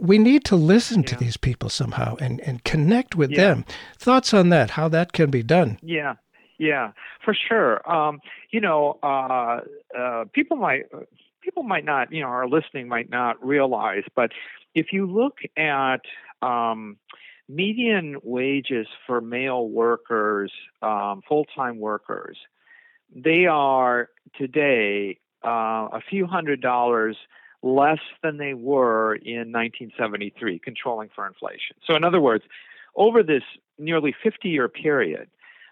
We need to listen yeah. to these people somehow and, and connect with yeah. them. Thoughts on that? How that can be done? Yeah, yeah, for sure. Um, you know, uh, uh, people might people might not, you know, our listening might not realize, but if you look at um, median wages for male workers, um, full time workers, they are today uh, a few hundred dollars less than they were in 1973, controlling for inflation. So, in other words, over this nearly 50 year period,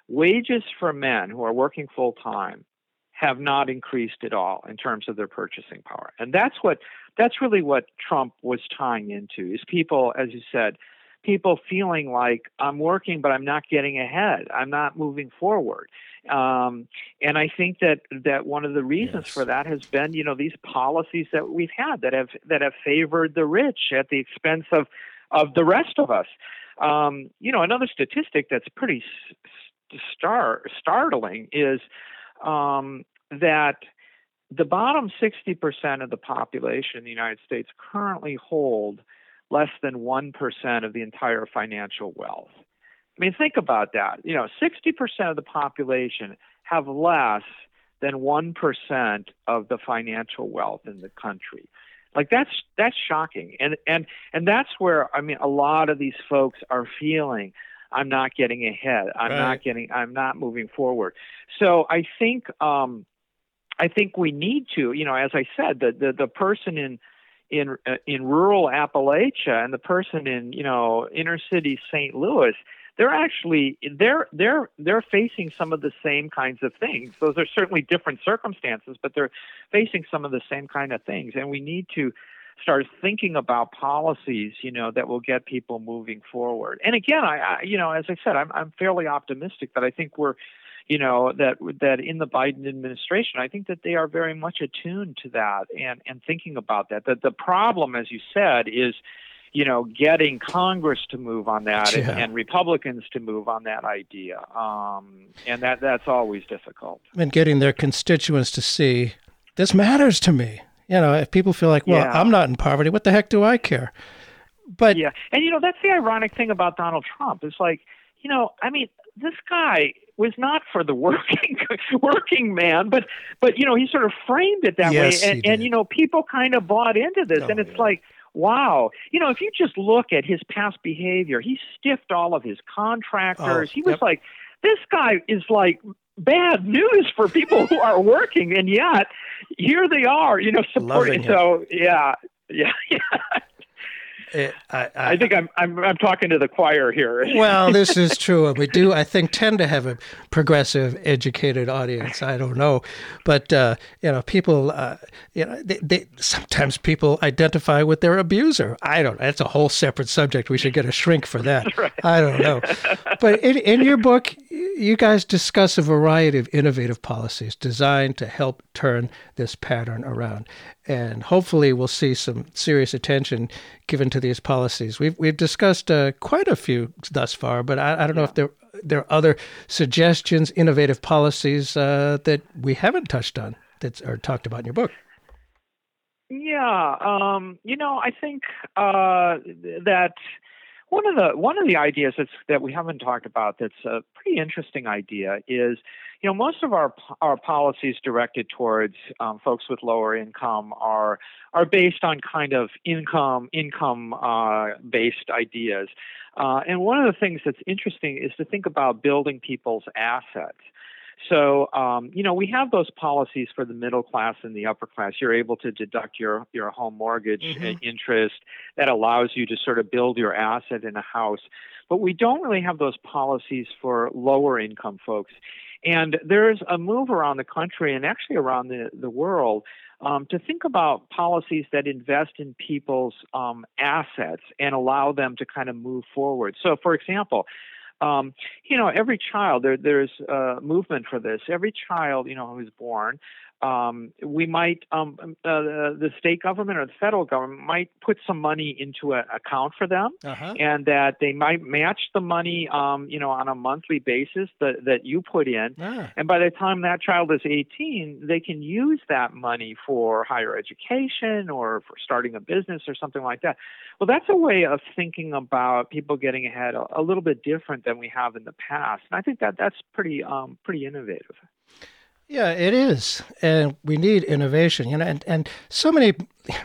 wages for men who are working full time have not increased at all in terms of their purchasing power. And that's what that's really what Trump was tying into is people, as you said, people feeling like I'm working but I'm not getting ahead. I'm not moving forward. Um, and I think that that one of the reasons yes. for that has been, you know, these policies that we've had that have that have favored the rich at the expense of of the rest of us. Um, you know, another statistic that's pretty star- startling is um, that the bottom 60% of the population in the United States currently hold less than 1% of the entire financial wealth. I mean, think about that. You know, 60% of the population have less than 1% of the financial wealth in the country. Like that's that's shocking. And and and that's where I mean a lot of these folks are feeling I'm not getting ahead. I'm right. not getting I'm not moving forward. So I think um I think we need to, you know, as I said, the the, the person in in uh, in rural Appalachia and the person in you know inner city St. Louis, they're actually they're they're they're facing some of the same kinds of things. Those are certainly different circumstances, but they're facing some of the same kind of things, and we need to start thinking about policies, you know, that will get people moving forward. And again, I, I you know, as I said, I'm I'm fairly optimistic that I think we're you know that that in the Biden administration, I think that they are very much attuned to that and and thinking about that. That the problem, as you said, is you know getting Congress to move on that yeah. and, and, Republicans to move on that idea, um, and that that's always difficult. And getting their constituents to see this matters to me. You know, if people feel like, well, yeah. I'm not in poverty, what the heck do I care? But yeah, and you know that's the ironic thing about Donald Trump. It's like, you know, I mean, this guy was not for the working working man, but but you know he sort of framed it that yes, way, and and you know people kind of bought into this, oh, and it's yeah. like wow, you know if you just look at his past behavior, he stiffed all of his contractors. Oh, he was yep. like, this guy is like bad news for people who are working, and yet here they are, you know, supporting. So yeah, yeah, yeah. It, I, I, I, think I'm, I'm I'm talking to the choir here. well, this is true, and we do I think tend to have a progressive, educated audience. I don't know, but uh, you know, people, uh, you know, they, they, sometimes people identify with their abuser. I don't. Know. That's a whole separate subject. We should get a shrink for that. Right. I don't know, but in, in your book, you guys discuss a variety of innovative policies designed to help turn this pattern around and hopefully we'll see some serious attention given to these policies. We've we've discussed uh, quite a few thus far, but I, I don't know if there there are other suggestions, innovative policies uh, that we haven't touched on that are talked about in your book. Yeah, um, you know, I think uh, that one of the one of the ideas that's that we haven't talked about that's a pretty interesting idea is you know, most of our our policies directed towards um, folks with lower income are are based on kind of income income uh, based ideas. Uh, and one of the things that's interesting is to think about building people's assets. So, um, you know, we have those policies for the middle class and the upper class. You're able to deduct your, your home mortgage mm-hmm. interest that allows you to sort of build your asset in a house. But we don't really have those policies for lower income folks. And there's a move around the country and actually around the, the world um, to think about policies that invest in people's um, assets and allow them to kind of move forward. So, for example, um, you know, every child, there, there's a movement for this. Every child, you know, who's born um, we might um, uh, the state government or the federal government might put some money into an account for them, uh-huh. and that they might match the money, um, you know, on a monthly basis that that you put in. Ah. And by the time that child is 18, they can use that money for higher education or for starting a business or something like that. Well, that's a way of thinking about people getting ahead a, a little bit different than we have in the past, and I think that that's pretty um, pretty innovative. Yeah, it is, and we need innovation. You know, and and so many,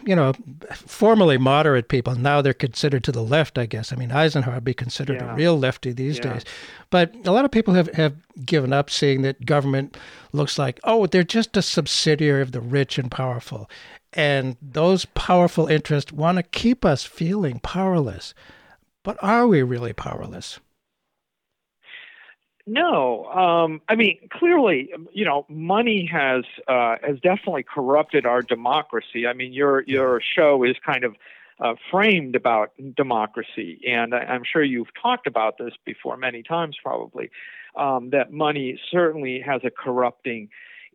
you know, formerly moderate people now they're considered to the left. I guess. I mean, Eisenhower would be considered yeah. a real lefty these yeah. days, but a lot of people have have given up, seeing that government looks like oh they're just a subsidiary of the rich and powerful, and those powerful interests want to keep us feeling powerless. But are we really powerless? No, um, I mean clearly, you know, money has uh, has definitely corrupted our democracy. I mean, your your show is kind of uh, framed about democracy, and I, am sure you've talked about this before many times, probably. Um, that money certainly has a corrupting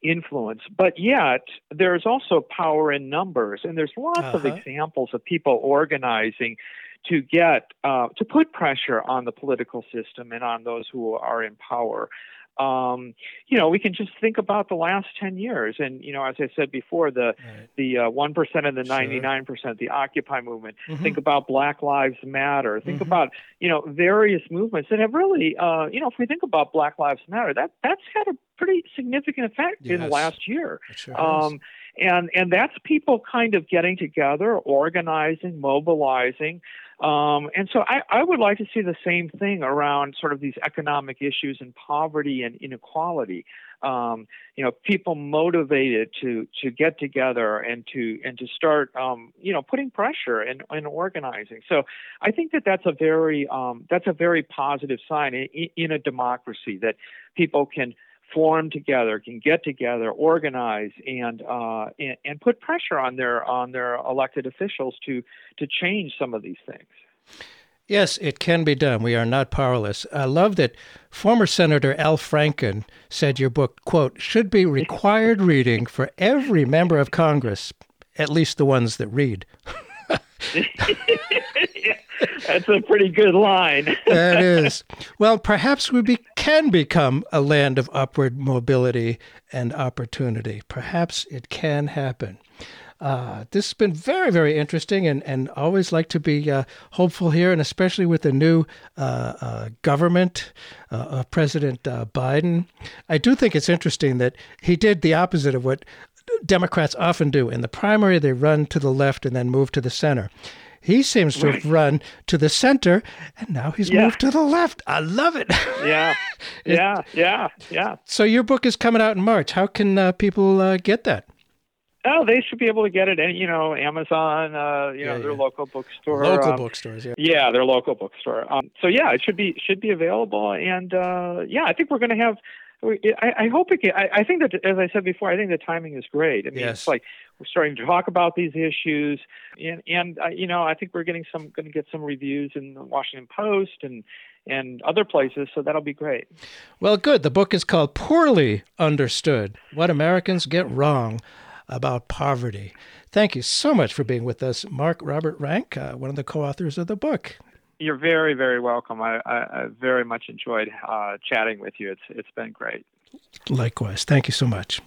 influence, but yet there's also power in numbers, and there's lots uh-huh. of examples of people organizing to get uh, to put pressure on the political system and on those who are in power. Um, you know, we can just think about the last ten years, and you know, as I said before, the right. the uh, one uh, and the ninety nine percent, the Occupy movement. Mm-hmm. Think about Black Lives Matter. Think mm-hmm. about you know various movements that have really, uh, you know, if we think about Black Lives Matter, that that's had a pretty significant effect yes. in the last year. Sure um, and and that's people kind of getting together, organizing, mobilizing. Um, and so I, I, would like to see the same thing around sort of these economic issues and poverty and inequality. Um, you know, people motivated to to get together and to and to start, um, you know, putting pressure and, and organizing. So I think that that's a very um, that's a very positive sign in, in a democracy that people can form together, can get together, organize, and, uh, and and put pressure on their on their elected officials to to change some of these things. Yes, it can be done. We are not powerless. I love that former Senator Al Franken said your book, quote, should be required reading for every member of Congress, at least the ones that read. That's a pretty good line. that is. Well, perhaps we be, can become a land of upward mobility and opportunity. Perhaps it can happen. Uh, this has been very, very interesting, and, and always like to be uh, hopeful here, and especially with the new uh, uh government uh, of President uh, Biden. I do think it's interesting that he did the opposite of what Democrats often do. In the primary, they run to the left and then move to the center. He seems to have run to the center, and now he's yeah. moved to the left. I love it. Yeah, yeah, yeah, yeah. So your book is coming out in March. How can uh, people uh, get that? Oh, they should be able to get it. Any, you know, Amazon. Uh, you yeah, know, their yeah. local bookstore. Local um, bookstores. Yeah. Yeah, their local bookstore. Um, so yeah, it should be should be available. And uh, yeah, I think we're going to have I, I hope it. Can, I, I think that, as I said before, I think the timing is great. I mean, yes. it's like we're starting to talk about these issues, and and uh, you know, I think we're getting some going to get some reviews in the Washington Post and and other places, so that'll be great. Well, good. The book is called "Poorly Understood: What Americans Get Wrong About Poverty." Thank you so much for being with us, Mark Robert Rank, uh, one of the co-authors of the book. You're very, very welcome. I, I, I very much enjoyed uh, chatting with you. It's it's been great. Likewise. Thank you so much.